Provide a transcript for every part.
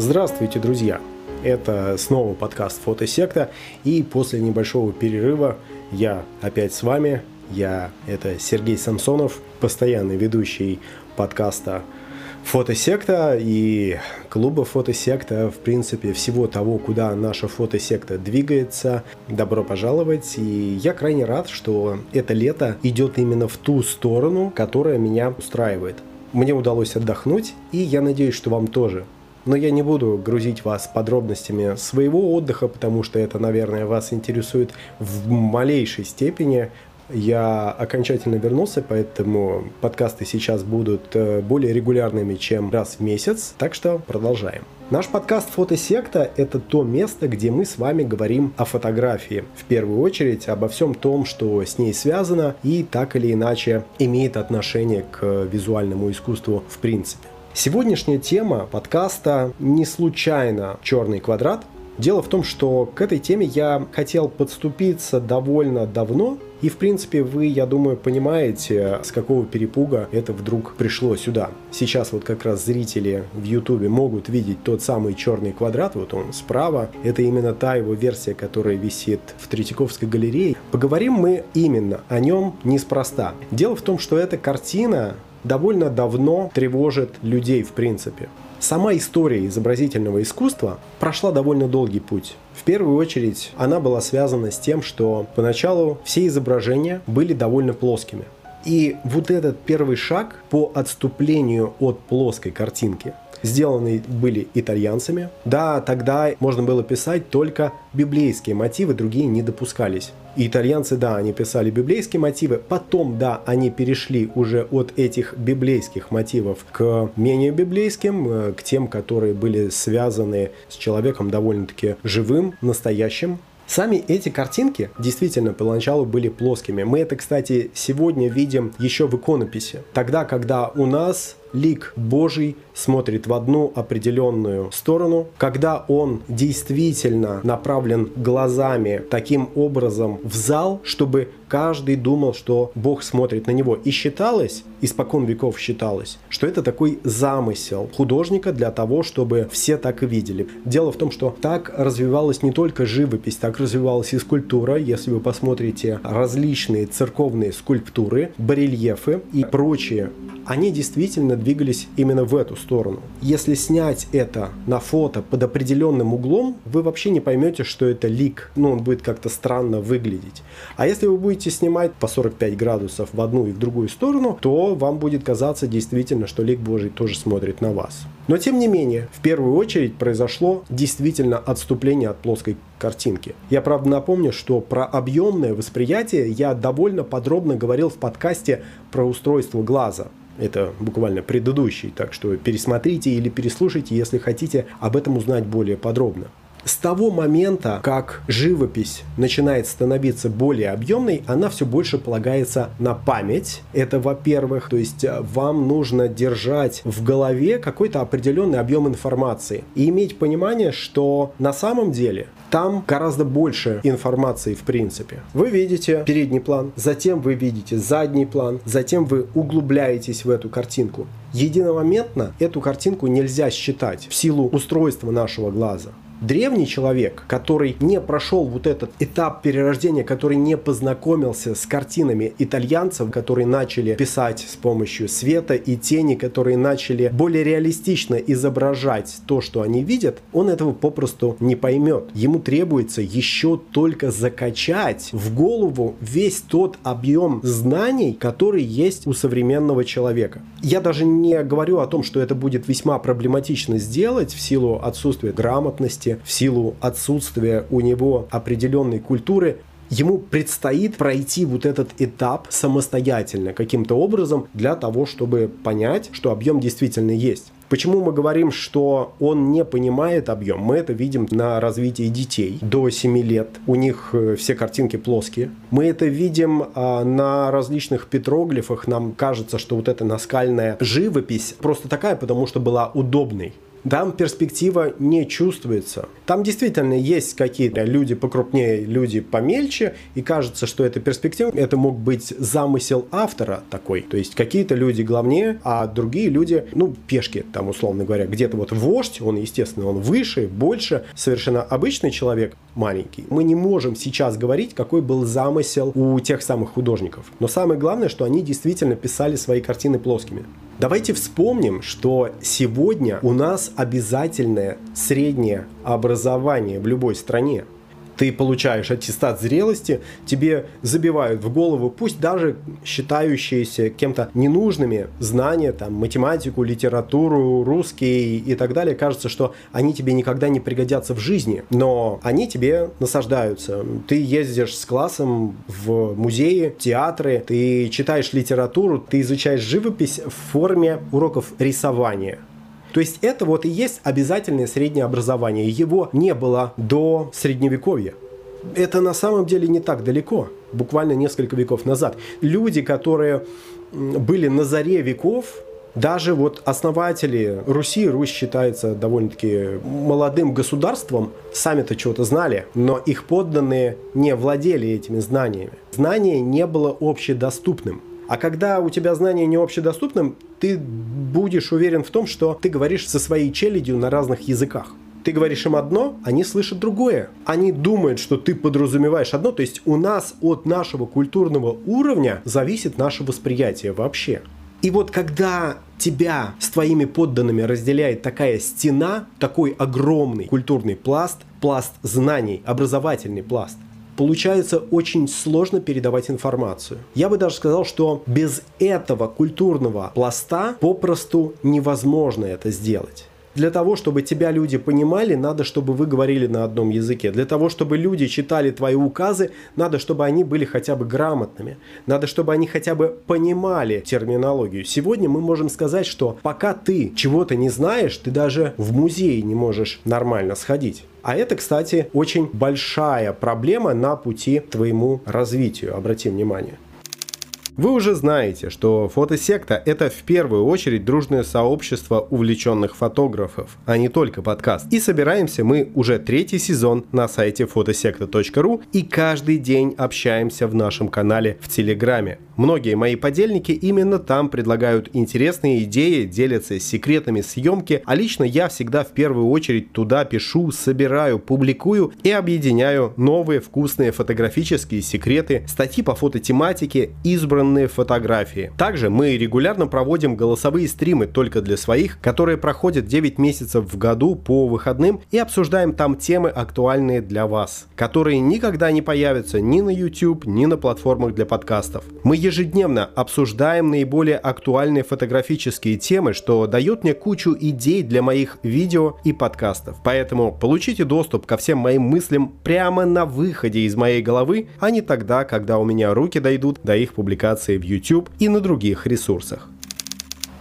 Здравствуйте, друзья! Это снова подкаст «Фотосекта», и после небольшого перерыва я опять с вами. Я – это Сергей Самсонов, постоянный ведущий подкаста фотосекта и клуба фотосекта, в принципе, всего того, куда наша фотосекта двигается. Добро пожаловать, и я крайне рад, что это лето идет именно в ту сторону, которая меня устраивает. Мне удалось отдохнуть, и я надеюсь, что вам тоже. Но я не буду грузить вас подробностями своего отдыха, потому что это, наверное, вас интересует в малейшей степени я окончательно вернулся, поэтому подкасты сейчас будут э, более регулярными, чем раз в месяц, так что продолжаем. Наш подкаст «Фотосекта» — это то место, где мы с вами говорим о фотографии. В первую очередь обо всем том, что с ней связано и так или иначе имеет отношение к визуальному искусству в принципе. Сегодняшняя тема подкаста не случайно «Черный квадрат», Дело в том, что к этой теме я хотел подступиться довольно давно, и, в принципе, вы, я думаю, понимаете, с какого перепуга это вдруг пришло сюда. Сейчас вот как раз зрители в Ютубе могут видеть тот самый черный квадрат, вот он справа. Это именно та его версия, которая висит в Третьяковской галерее. Поговорим мы именно о нем неспроста. Дело в том, что эта картина довольно давно тревожит людей в принципе. Сама история изобразительного искусства прошла довольно долгий путь. В первую очередь она была связана с тем, что поначалу все изображения были довольно плоскими. И вот этот первый шаг по отступлению от плоской картинки сделаны были итальянцами. Да, тогда можно было писать только библейские мотивы, другие не допускались. И итальянцы, да, они писали библейские мотивы, потом, да, они перешли уже от этих библейских мотивов к менее библейским, э, к тем, которые были связаны с человеком довольно-таки живым, настоящим, Сами эти картинки действительно поначалу были плоскими. Мы это, кстати, сегодня видим еще в иконописи. Тогда, когда у нас лик Божий смотрит в одну определенную сторону, когда он действительно направлен глазами таким образом в зал, чтобы каждый думал, что Бог смотрит на него. И считалось, испокон веков считалось, что это такой замысел художника для того, чтобы все так и видели. Дело в том, что так развивалась не только живопись, так развивалась и скульптура. Если вы посмотрите различные церковные скульптуры, барельефы и прочие, они действительно двигались именно в эту сторону. Если снять это на фото под определенным углом, вы вообще не поймете, что это лик. Ну, он будет как-то странно выглядеть. А если вы будете снимать по 45 градусов в одну и в другую сторону, то вам будет казаться действительно, что лик Божий тоже смотрит на вас. Но тем не менее, в первую очередь произошло действительно отступление от плоской картинки. Я, правда, напомню, что про объемное восприятие я довольно подробно говорил в подкасте про устройство глаза. Это буквально предыдущий, так что пересмотрите или переслушайте, если хотите об этом узнать более подробно. С того момента, как живопись начинает становиться более объемной, она все больше полагается на память. Это, во-первых, то есть э, вам нужно держать в голове какой-то определенный объем информации и иметь понимание, что на самом деле там гораздо больше информации в принципе. Вы видите передний план, затем вы видите задний план, затем вы углубляетесь в эту картинку. Единомоментно эту картинку нельзя считать в силу устройства нашего глаза древний человек, который не прошел вот этот этап перерождения, который не познакомился с картинами итальянцев, которые начали писать с помощью света и тени, которые начали более реалистично изображать то, что они видят, он этого попросту не поймет. Ему требуется еще только закачать в голову весь тот объем знаний, который есть у современного человека. Я даже не говорю о том, что это будет весьма проблематично сделать в силу отсутствия грамотности, возрасте, в силу отсутствия у него определенной культуры, ему предстоит пройти вот этот этап самостоятельно каким-то образом для того, чтобы понять, что объем действительно есть. Почему мы говорим, что он не понимает объем? Мы это видим на развитии детей до 7 лет. У них э, все картинки плоские. Мы это видим а, на различных петроглифах. Нам кажется, что вот эта наскальная живопись просто такая, потому что была удобной. Там перспектива не чувствуется. Там действительно есть какие-то люди покрупнее, люди помельче, и кажется, что это перспектива. Это мог быть замысел автора такой. То есть какие-то люди главнее, а другие люди, ну, пешки, там, условно говоря, где-то вот вождь, он, естественно, он выше, больше, совершенно обычный человек, маленький. Мы не можем сейчас говорить, какой был замысел у тех самых художников. Но самое главное, что они действительно писали свои картины плоскими. Давайте вспомним, что сегодня у нас обязательное среднее образование в любой стране ты получаешь аттестат зрелости, тебе забивают в голову, пусть даже считающиеся кем-то ненужными знания, там, математику, литературу, русский и так далее, кажется, что они тебе никогда не пригодятся в жизни, но они тебе насаждаются. Ты ездишь с классом в музеи, театры, ты читаешь литературу, ты изучаешь живопись в форме уроков рисования. То есть это вот и есть обязательное среднее образование. Его не было до средневековья. Это на самом деле не так далеко, буквально несколько веков назад. Люди, которые были на заре веков, даже вот основатели Руси, Русь считается довольно-таки молодым государством, сами-то чего-то знали, но их подданные не владели этими знаниями. Знание не было общедоступным. А когда у тебя знание не общедоступным, ты будешь уверен в том, что ты говоришь со своей челядью на разных языках. Ты говоришь им одно, они слышат другое. Они думают, что ты подразумеваешь одно. То есть у нас от нашего культурного уровня зависит наше восприятие вообще. И вот когда тебя с твоими подданными разделяет такая стена, такой огромный культурный пласт, пласт знаний, образовательный пласт, получается очень сложно передавать информацию. Я бы даже сказал, что без этого культурного пласта попросту невозможно это сделать. Для того, чтобы тебя люди понимали, надо, чтобы вы говорили на одном языке. Для того, чтобы люди читали твои указы, надо, чтобы они были хотя бы грамотными. Надо, чтобы они хотя бы понимали терминологию. Сегодня мы можем сказать, что пока ты чего-то не знаешь, ты даже в музей не можешь нормально сходить. А это, кстати, очень большая проблема на пути твоему развитию, обрати внимание. Вы уже знаете, что фотосекта – это в первую очередь дружное сообщество увлеченных фотографов, а не только подкаст. И собираемся мы уже третий сезон на сайте фотосекта.ру и каждый день общаемся в нашем канале в Телеграме. Многие мои подельники именно там предлагают интересные идеи, делятся секретами съемки, а лично я всегда в первую очередь туда пишу, собираю, публикую и объединяю новые вкусные фотографические секреты, статьи по фототематике, избранные фотографии. Также мы регулярно проводим голосовые стримы только для своих, которые проходят 9 месяцев в году по выходным и обсуждаем там темы актуальные для вас, которые никогда не появятся ни на YouTube, ни на платформах для подкастов. Мы ежедневно обсуждаем наиболее актуальные фотографические темы, что дает мне кучу идей для моих видео и подкастов. Поэтому получите доступ ко всем моим мыслям прямо на выходе из моей головы, а не тогда, когда у меня руки дойдут до их публикации в YouTube и на других ресурсах.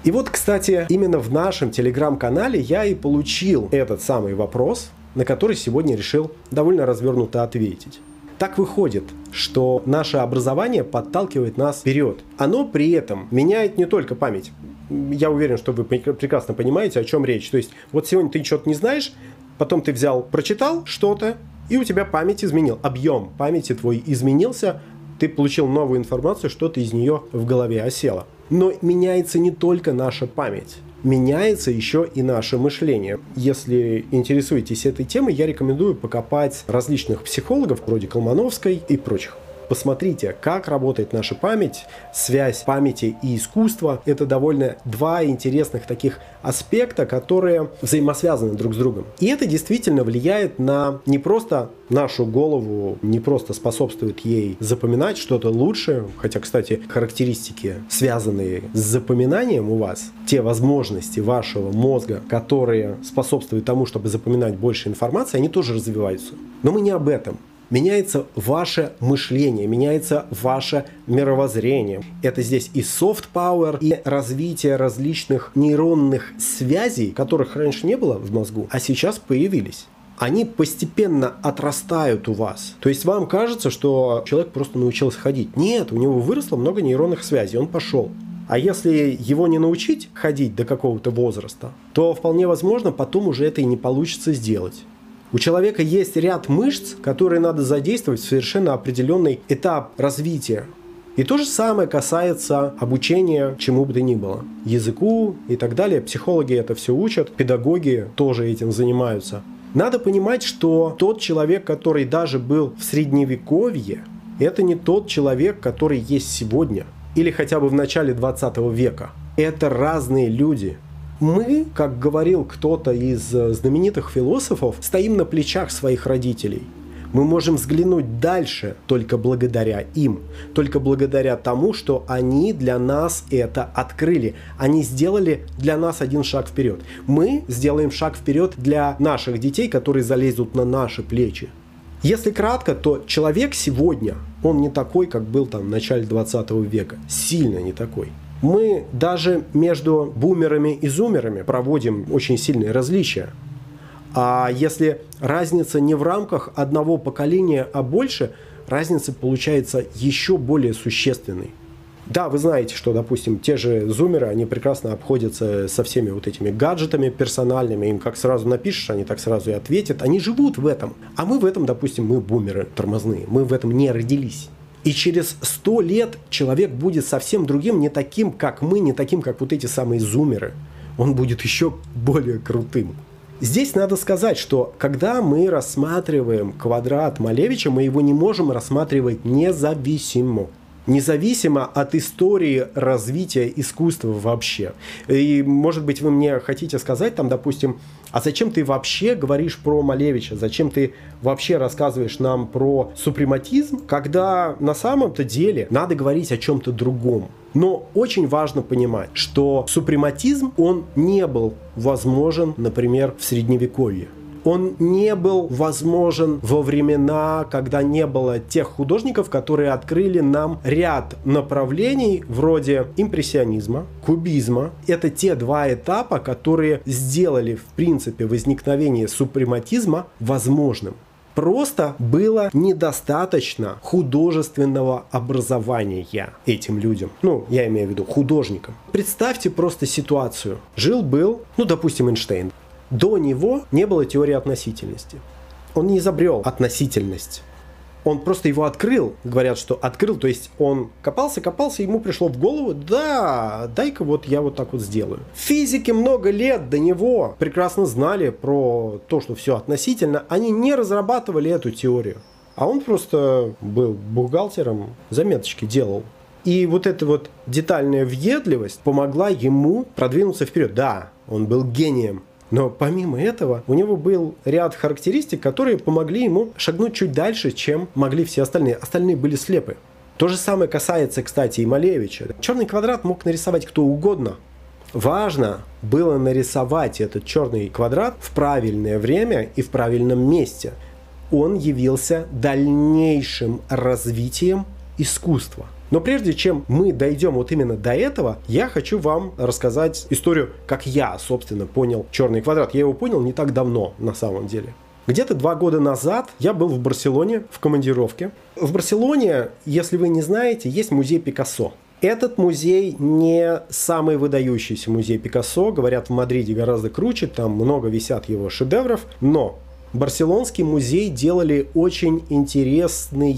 И вот, кстати, именно в нашем телеграм-канале я и получил этот самый вопрос, на который сегодня решил довольно развернуто ответить. Так выходит, что наше образование подталкивает нас вперед. Оно при этом меняет не только память. Я уверен, что вы прекрасно понимаете, о чем речь. То есть, вот сегодня ты что-то не знаешь, потом ты взял, прочитал что-то, и у тебя память изменил. Объем памяти твой изменился, ты получил новую информацию, что-то из нее в голове осело. Но меняется не только наша память меняется еще и наше мышление. Если интересуетесь этой темой, я рекомендую покопать различных психологов, вроде Колмановской и прочих. Посмотрите, как работает наша память, связь памяти и искусства. Это довольно два интересных таких аспекта, которые взаимосвязаны друг с другом. И это действительно влияет на не просто нашу голову, не просто способствует ей запоминать что-то лучше, хотя, кстати, характеристики, связанные с запоминанием у вас, те возможности вашего мозга, которые способствуют тому, чтобы запоминать больше информации, они тоже развиваются. Но мы не об этом меняется ваше мышление, меняется ваше мировоззрение. Это здесь и soft power, и развитие различных нейронных связей, которых раньше не было в мозгу, а сейчас появились они постепенно отрастают у вас. То есть вам кажется, что человек просто научился ходить. Нет, у него выросло много нейронных связей, он пошел. А если его не научить ходить до какого-то возраста, то вполне возможно потом уже это и не получится сделать. У человека есть ряд мышц, которые надо задействовать в совершенно определенный этап развития. И то же самое касается обучения чему бы то ни было. Языку и так далее. Психологи это все учат, педагоги тоже этим занимаются. Надо понимать, что тот человек, который даже был в средневековье, это не тот человек, который есть сегодня или хотя бы в начале 20 века. Это разные люди. Мы, как говорил кто-то из э, знаменитых философов, стоим на плечах своих родителей. Мы можем взглянуть дальше только благодаря им, только благодаря тому, что они для нас это открыли. Они сделали для нас один шаг вперед. Мы сделаем шаг вперед для наших детей, которые залезут на наши плечи. Если кратко, то человек сегодня, он не такой, как был там в начале 20 века. Сильно не такой. Мы даже между бумерами и зумерами проводим очень сильные различия. А если разница не в рамках одного поколения, а больше, разница получается еще более существенной. Да, вы знаете, что, допустим, те же зумеры, они прекрасно обходятся со всеми вот этими гаджетами персональными, им как сразу напишешь, они так сразу и ответят, они живут в этом. А мы в этом, допустим, мы бумеры тормозные, мы в этом не родились. И через сто лет человек будет совсем другим, не таким, как мы, не таким, как вот эти самые зумеры. Он будет еще более крутым. Здесь надо сказать, что когда мы рассматриваем квадрат Малевича, мы его не можем рассматривать независимо независимо от истории развития искусства вообще. И, может быть, вы мне хотите сказать, там, допустим, а зачем ты вообще говоришь про Малевича? Зачем ты вообще рассказываешь нам про супрематизм, когда на самом-то деле надо говорить о чем-то другом? Но очень важно понимать, что супрематизм, он не был возможен, например, в Средневековье он не был возможен во времена, когда не было тех художников, которые открыли нам ряд направлений вроде импрессионизма, кубизма. Это те два этапа, которые сделали, в принципе, возникновение супрематизма возможным. Просто было недостаточно художественного образования этим людям. Ну, я имею в виду художникам. Представьте просто ситуацию. Жил-был, ну, допустим, Эйнштейн. До него не было теории относительности. Он не изобрел относительность. Он просто его открыл, говорят, что открыл, то есть он копался, копался, ему пришло в голову, да, дай-ка вот я вот так вот сделаю. Физики много лет до него прекрасно знали про то, что все относительно, они не разрабатывали эту теорию. А он просто был бухгалтером, заметочки делал. И вот эта вот детальная въедливость помогла ему продвинуться вперед. Да, он был гением, но помимо этого, у него был ряд характеристик, которые помогли ему шагнуть чуть дальше, чем могли все остальные. Остальные были слепы. То же самое касается, кстати, и Малевича. Черный квадрат мог нарисовать кто угодно. Важно было нарисовать этот черный квадрат в правильное время и в правильном месте. Он явился дальнейшим развитием искусства – но прежде чем мы дойдем вот именно до этого, я хочу вам рассказать историю, как я, собственно, понял черный квадрат. Я его понял не так давно, на самом деле. Где-то два года назад я был в Барселоне в командировке. В Барселоне, если вы не знаете, есть музей Пикассо. Этот музей не самый выдающийся музей Пикассо. Говорят, в Мадриде гораздо круче, там много висят его шедевров. Но Барселонский музей делали очень интересные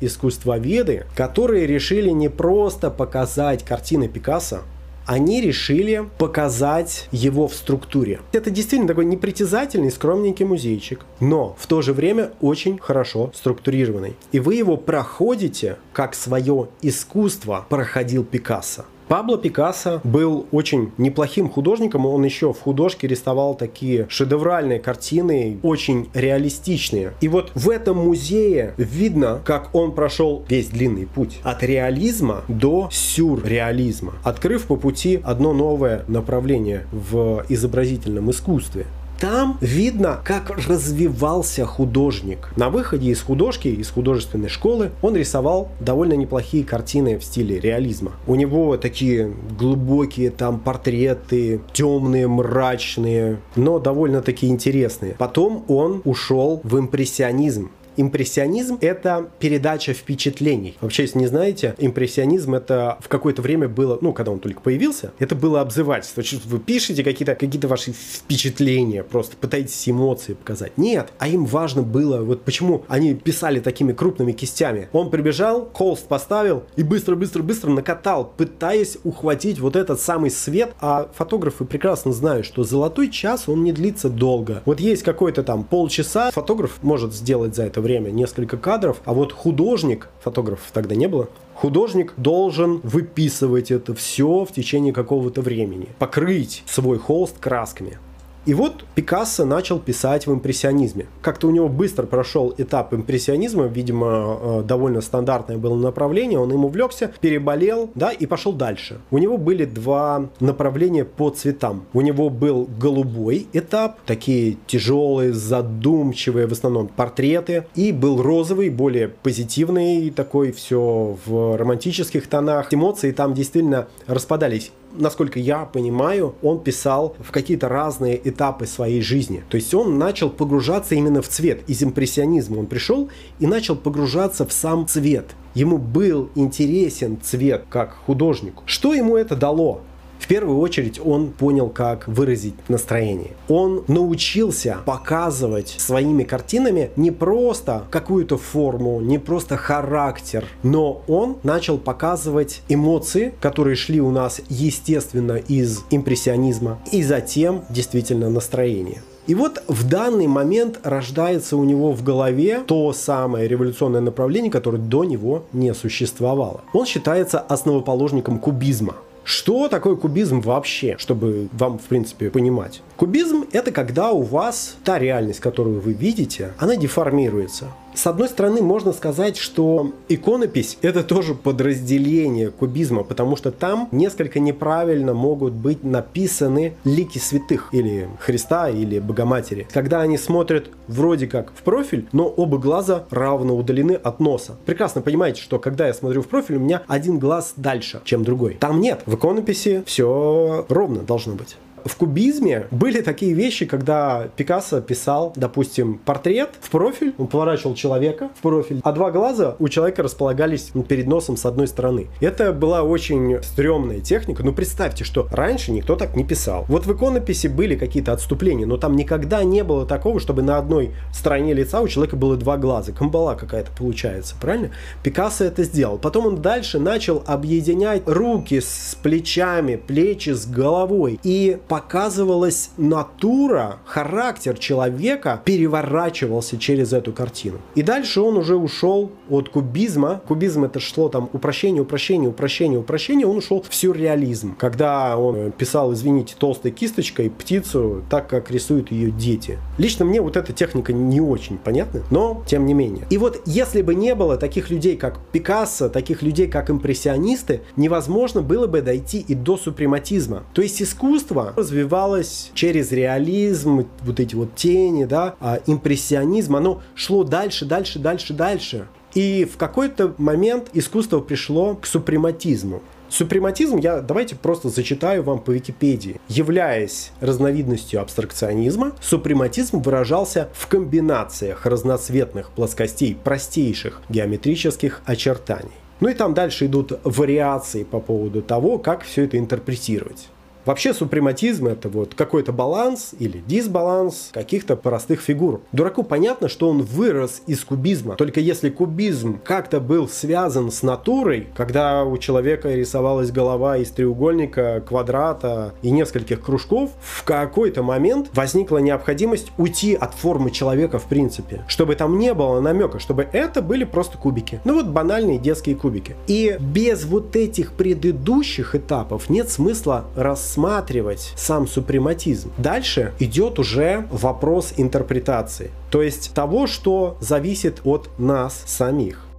искусствоведы, которые решили не просто показать картины Пикассо, они решили показать его в структуре. Это действительно такой непритязательный, скромненький музейчик, но в то же время очень хорошо структурированный. И вы его проходите, как свое искусство проходил Пикассо. Пабло Пикассо был очень неплохим художником, он еще в художке рисовал такие шедевральные картины, очень реалистичные. И вот в этом музее видно, как он прошел весь длинный путь от реализма до сюрреализма, открыв по пути одно новое направление в изобразительном искусстве. Там видно, как развивался художник. На выходе из художки, из художественной школы, он рисовал довольно неплохие картины в стиле реализма. У него такие глубокие там портреты, темные, мрачные, но довольно-таки интересные. Потом он ушел в импрессионизм. Импрессионизм – это передача впечатлений. Вообще, если не знаете, импрессионизм – это в какое-то время было, ну, когда он только появился, это было обзывательство. Вы пишете какие-то какие ваши впечатления, просто пытаетесь эмоции показать. Нет, а им важно было, вот почему они писали такими крупными кистями. Он прибежал, холст поставил и быстро-быстро-быстро накатал, пытаясь ухватить вот этот самый свет, а фотографы прекрасно знают, что золотой час, он не длится долго. Вот есть какой-то там полчаса, фотограф может сделать за это время несколько кадров, а вот художник, фотографов тогда не было, Художник должен выписывать это все в течение какого-то времени, покрыть свой холст красками. И вот Пикассо начал писать в импрессионизме. Как-то у него быстро прошел этап импрессионизма, видимо, э, довольно стандартное было направление, он им увлекся, переболел, да, и пошел дальше. У него были два направления по цветам. У него был голубой этап, такие тяжелые, задумчивые в основном портреты, и был розовый, более позитивный, такой все в романтических тонах. Эмоции там действительно распадались насколько я понимаю, он писал в какие-то разные этапы своей жизни. То есть он начал погружаться именно в цвет. Из импрессионизма он пришел и начал погружаться в сам цвет. Ему был интересен цвет как художнику. Что ему это дало? Первую очередь он понял, как выразить настроение. Он научился показывать своими картинами не просто какую-то форму, не просто характер, но он начал показывать эмоции, которые шли у нас естественно из импрессионизма, и затем действительно настроение. И вот в данный момент рождается у него в голове то самое революционное направление, которое до него не существовало. Он считается основоположником кубизма. Что такое кубизм вообще, чтобы вам, в принципе, понимать? Кубизм – это когда у вас та реальность, которую вы видите, она деформируется. С одной стороны, можно сказать, что иконопись – это тоже подразделение кубизма, потому что там несколько неправильно могут быть написаны лики святых, или Христа, или Богоматери. Когда они смотрят вроде как в профиль, но оба глаза равно удалены от носа. Прекрасно понимаете, что когда я смотрю в профиль, у меня один глаз дальше, чем другой. Там нет. В иконописи все ровно должно быть. В кубизме были такие вещи, когда Пикассо писал, допустим, портрет в профиль, он поворачивал человека в профиль, а два глаза у человека располагались перед носом с одной стороны. Это была очень стрёмная техника, но представьте, что раньше никто так не писал. Вот в иконописи были какие-то отступления, но там никогда не было такого, чтобы на одной стороне лица у человека было два глаза. Камбала какая-то получается, правильно? Пикассо это сделал. Потом он дальше начал объединять руки с плечами, плечи с головой. И показывалась натура, характер человека переворачивался через эту картину. И дальше он уже ушел от кубизма. Кубизм это шло там упрощение, упрощение, упрощение, упрощение. Он ушел в сюрреализм. Когда он писал, извините, толстой кисточкой птицу так, как рисуют ее дети. Лично мне вот эта техника не очень понятна, но тем не менее. И вот если бы не было таких людей, как Пикассо, таких людей, как импрессионисты, невозможно было бы дойти и до супрематизма. То есть искусство развивалось через реализм, вот эти вот тени, да, а импрессионизм, оно шло дальше, дальше, дальше, дальше. И в какой-то момент искусство пришло к супрематизму. Супрематизм, я давайте просто зачитаю вам по Википедии. Являясь разновидностью абстракционизма, супрематизм выражался в комбинациях разноцветных плоскостей простейших геометрических очертаний. Ну и там дальше идут вариации по поводу того, как все это интерпретировать. Вообще супрематизм это вот какой-то баланс или дисбаланс каких-то простых фигур. Дураку понятно, что он вырос из кубизма. Только если кубизм как-то был связан с натурой, когда у человека рисовалась голова из треугольника, квадрата и нескольких кружков, в какой-то момент возникла необходимость уйти от формы человека в принципе, чтобы там не было намека, чтобы это были просто кубики. Ну вот банальные детские кубики. И без вот этих предыдущих этапов нет смысла рассматривать рассматривать сам супрематизм. Дальше идет уже вопрос интерпретации, то есть того, что зависит от нас самих.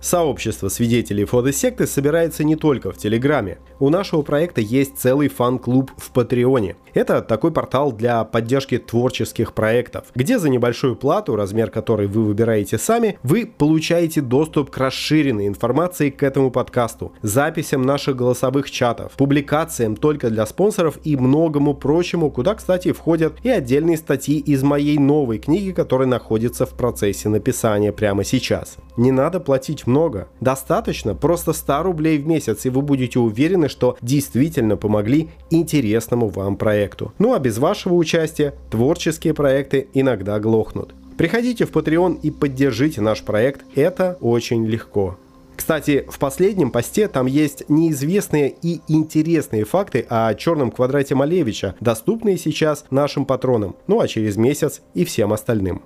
Сообщество свидетелей фотосекты собирается не только в Телеграме. У нашего проекта есть целый фан-клуб в Патреоне. Это такой портал для поддержки творческих проектов, где за небольшую плату, размер которой вы выбираете сами, вы получаете доступ к расширенной информации к этому подкасту, записям наших голосовых чатов, публикациям только для спонсоров и многому прочему, куда, кстати, входят и отдельные статьи из моей новой книги, которая находится в процессе написания прямо сейчас. Не надо платить много, достаточно просто 100 рублей в месяц, и вы будете уверены, что действительно помогли интересному вам проекту. Ну а без вашего участия творческие проекты иногда глохнут. Приходите в Patreon и поддержите наш проект, это очень легко. Кстати, в последнем посте там есть неизвестные и интересные факты о черном квадрате Малевича, доступные сейчас нашим патронам, ну а через месяц и всем остальным.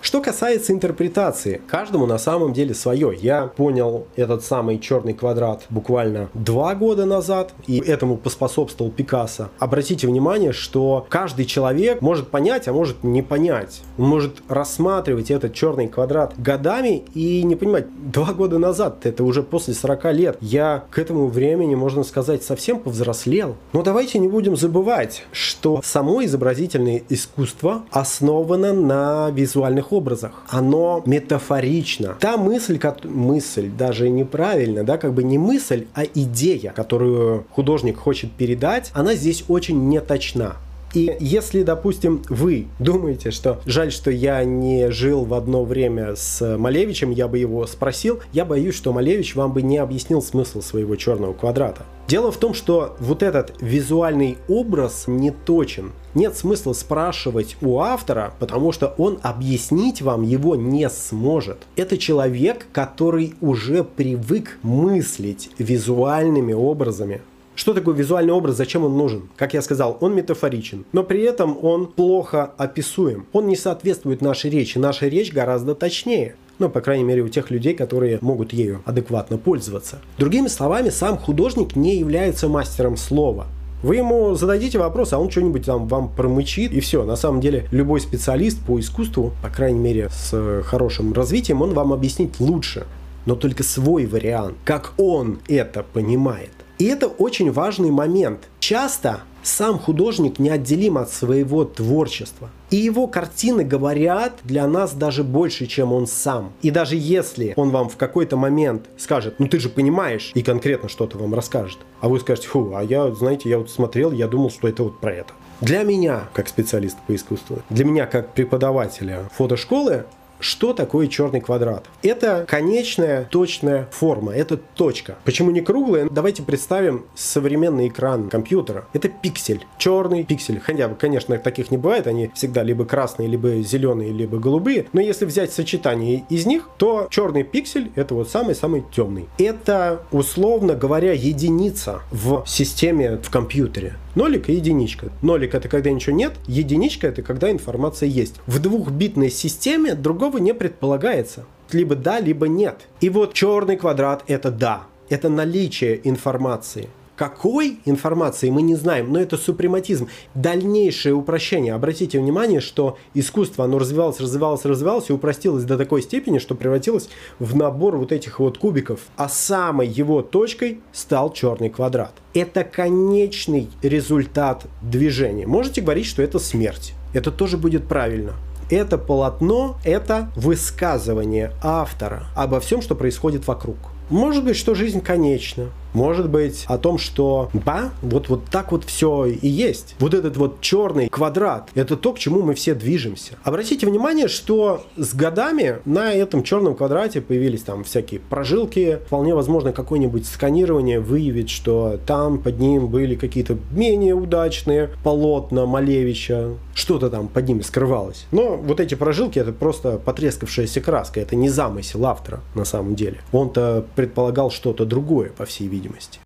Что касается интерпретации, каждому на самом деле свое. Я понял этот самый черный квадрат буквально два года назад, и этому поспособствовал Пикассо. Обратите внимание, что каждый человек может понять, а может не понять. Он может рассматривать этот черный квадрат годами и не понимать, два года назад, это уже после 40 лет, я к этому времени, можно сказать, совсем повзрослел. Но давайте не будем забывать, что само изобразительное искусство основано на визуальных образах образах. Оно метафорично. Та мысль, как, мысль даже неправильно, да, как бы не мысль, а идея, которую художник хочет передать, она здесь очень неточна. И если, допустим, вы думаете, что жаль, что я не жил в одно время с Малевичем, я бы его спросил, я боюсь, что Малевич вам бы не объяснил смысл своего черного квадрата. Дело в том, что вот этот визуальный образ не точен. Нет смысла спрашивать у автора, потому что он объяснить вам его не сможет. Это человек, который уже привык мыслить визуальными образами. Что такое визуальный образ, зачем он нужен? Как я сказал, он метафоричен, но при этом он плохо описуем. Он не соответствует нашей речи. Наша речь гораздо точнее. Ну, по крайней мере, у тех людей, которые могут ею адекватно пользоваться. Другими словами, сам художник не является мастером слова. Вы ему зададите вопрос, а он что-нибудь там вам промычит, и все. На самом деле, любой специалист по искусству, по крайней мере, с хорошим развитием, он вам объяснит лучше, но только свой вариант, как он это понимает. И это очень важный момент. Часто сам художник неотделим от своего творчества. И его картины говорят для нас даже больше, чем он сам. И даже если он вам в какой-то момент скажет, ну ты же понимаешь, и конкретно что-то вам расскажет, а вы скажете, фу, а я, знаете, я вот смотрел, я думал, что это вот про это. Для меня, как специалиста по искусству, для меня, как преподавателя фотошколы, что такое черный квадрат? Это конечная точная форма, это точка. Почему не круглая? Давайте представим современный экран компьютера. Это пиксель, черный пиксель. Хотя, конечно, таких не бывает, они всегда либо красные, либо зеленые, либо голубые. Но если взять сочетание из них, то черный пиксель это вот самый-самый темный. Это, условно говоря, единица в системе в компьютере. Нолик и единичка. Нолик это когда ничего нет, единичка это когда информация есть. В двухбитной системе другого не предполагается. Либо да, либо нет. И вот черный квадрат это да. Это наличие информации. Какой информации мы не знаем, но это супрематизм. Дальнейшее упрощение. Обратите внимание, что искусство, оно развивалось, развивалось, развивалось и упростилось до такой степени, что превратилось в набор вот этих вот кубиков. А самой его точкой стал черный квадрат. Это конечный результат движения. Можете говорить, что это смерть. Это тоже будет правильно. Это полотно – это высказывание автора обо всем, что происходит вокруг. Может быть, что жизнь конечна. Может быть о том, что ба, вот, вот так вот все и есть. Вот этот вот черный квадрат, это то, к чему мы все движемся. Обратите внимание, что с годами на этом черном квадрате появились там всякие прожилки. Вполне возможно, какое-нибудь сканирование выявит, что там под ним были какие-то менее удачные полотна Малевича. Что-то там под ними скрывалось. Но вот эти прожилки это просто потрескавшаяся краска. Это не замысел автора на самом деле. Он-то предполагал что-то другое, по всей видимости.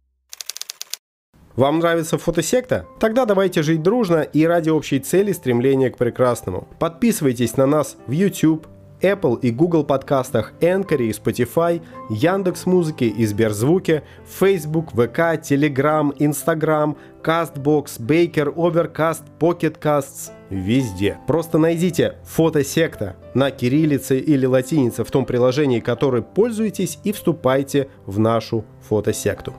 Вам нравится фотосекта? Тогда давайте жить дружно и ради общей цели стремления к прекрасному. Подписывайтесь на нас в YouTube, Apple и Google подкастах, Anchor и Spotify, Яндекс Музыки и Сберзвуке, Facebook, ВК, Telegram, Instagram, CastBox, Baker, Overcast, Pocket Casts – везде. Просто найдите фотосекта на кириллице или латинице в том приложении, которое пользуетесь, и вступайте в нашу фотосекту.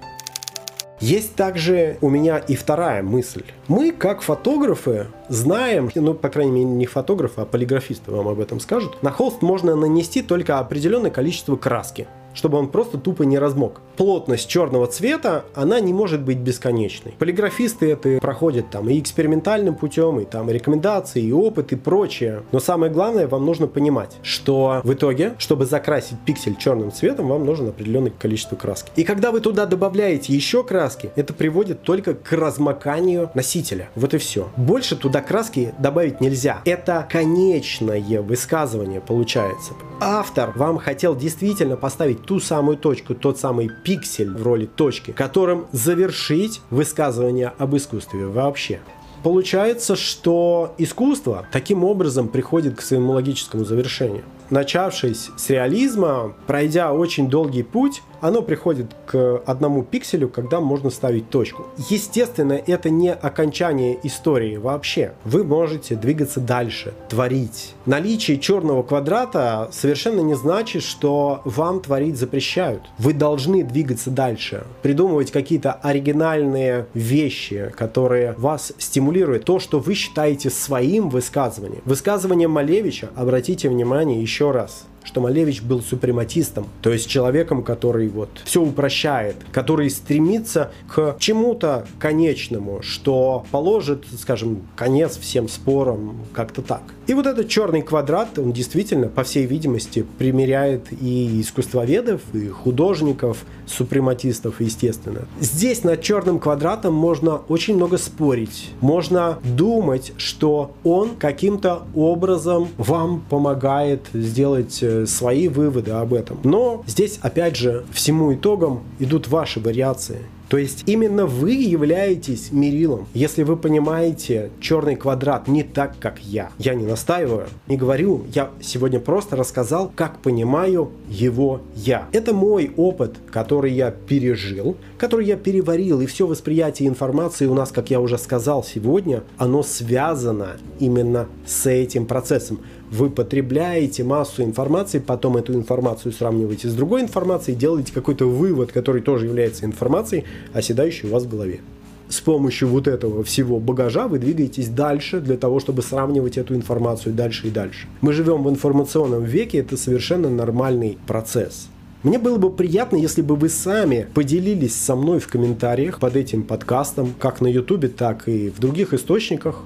Есть также у меня и вторая мысль. Мы, как фотографы, знаем, ну, по крайней мере, не фотографы, а полиграфисты вам об этом скажут, на холст можно нанести только определенное количество краски чтобы он просто тупо не размок. Плотность черного цвета, она не может быть бесконечной. Полиграфисты это проходят там и экспериментальным путем, и там рекомендации, и опыт, и прочее. Но самое главное, вам нужно понимать, что в итоге, чтобы закрасить пиксель черным цветом, вам нужно определенное количество краски. И когда вы туда добавляете еще краски, это приводит только к размоканию носителя. Вот и все. Больше туда краски добавить нельзя. Это конечное высказывание получается. Автор вам хотел действительно поставить ту самую точку, тот самый пиксель в роли точки, которым завершить высказывание об искусстве вообще. Получается, что искусство таким образом приходит к своему логическому завершению. Начавшись с реализма, пройдя очень долгий путь, оно приходит к одному пикселю, когда можно ставить точку. Естественно, это не окончание истории вообще. Вы можете двигаться дальше, творить. Наличие черного квадрата совершенно не значит, что вам творить запрещают. Вы должны двигаться дальше, придумывать какие-то оригинальные вещи, которые вас стимулируют. То, что вы считаете своим высказыванием. Высказывание Малевича, обратите внимание еще раз, что Малевич был супрематистом, то есть человеком, который вот все упрощает, который стремится к чему-то конечному, что положит, скажем, конец всем спорам, как-то так. И вот этот черный квадрат, он действительно, по всей видимости, примеряет и искусствоведов, и художников, супрематистов, естественно. Здесь над черным квадратом можно очень много спорить. Можно думать, что он каким-то образом вам помогает сделать э, свои выводы об этом. Но здесь, опять же, всему итогом идут ваши вариации. То есть именно вы являетесь мерилом. Если вы понимаете черный квадрат не так, как я. Я не настаиваю, не говорю. Я сегодня просто рассказал, как понимаю его я. Это мой опыт, который я пережил, который я переварил. И все восприятие информации у нас, как я уже сказал сегодня, оно связано именно с этим процессом вы потребляете массу информации, потом эту информацию сравниваете с другой информацией, делаете какой-то вывод, который тоже является информацией, оседающей у вас в голове. С помощью вот этого всего багажа вы двигаетесь дальше для того, чтобы сравнивать эту информацию дальше и дальше. Мы живем в информационном веке, это совершенно нормальный процесс. Мне было бы приятно, если бы вы сами поделились со мной в комментариях под этим подкастом, как на YouTube, так и в других источниках,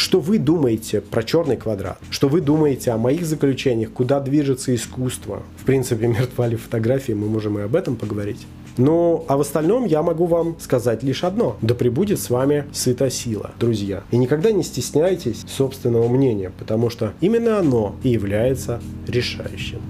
что вы думаете про черный квадрат? Что вы думаете о моих заключениях? Куда движется искусство? В принципе, мертва фотографии, мы можем и об этом поговорить. Ну, а в остальном я могу вам сказать лишь одно. Да пребудет с вами сыта сила, друзья. И никогда не стесняйтесь собственного мнения, потому что именно оно и является решающим.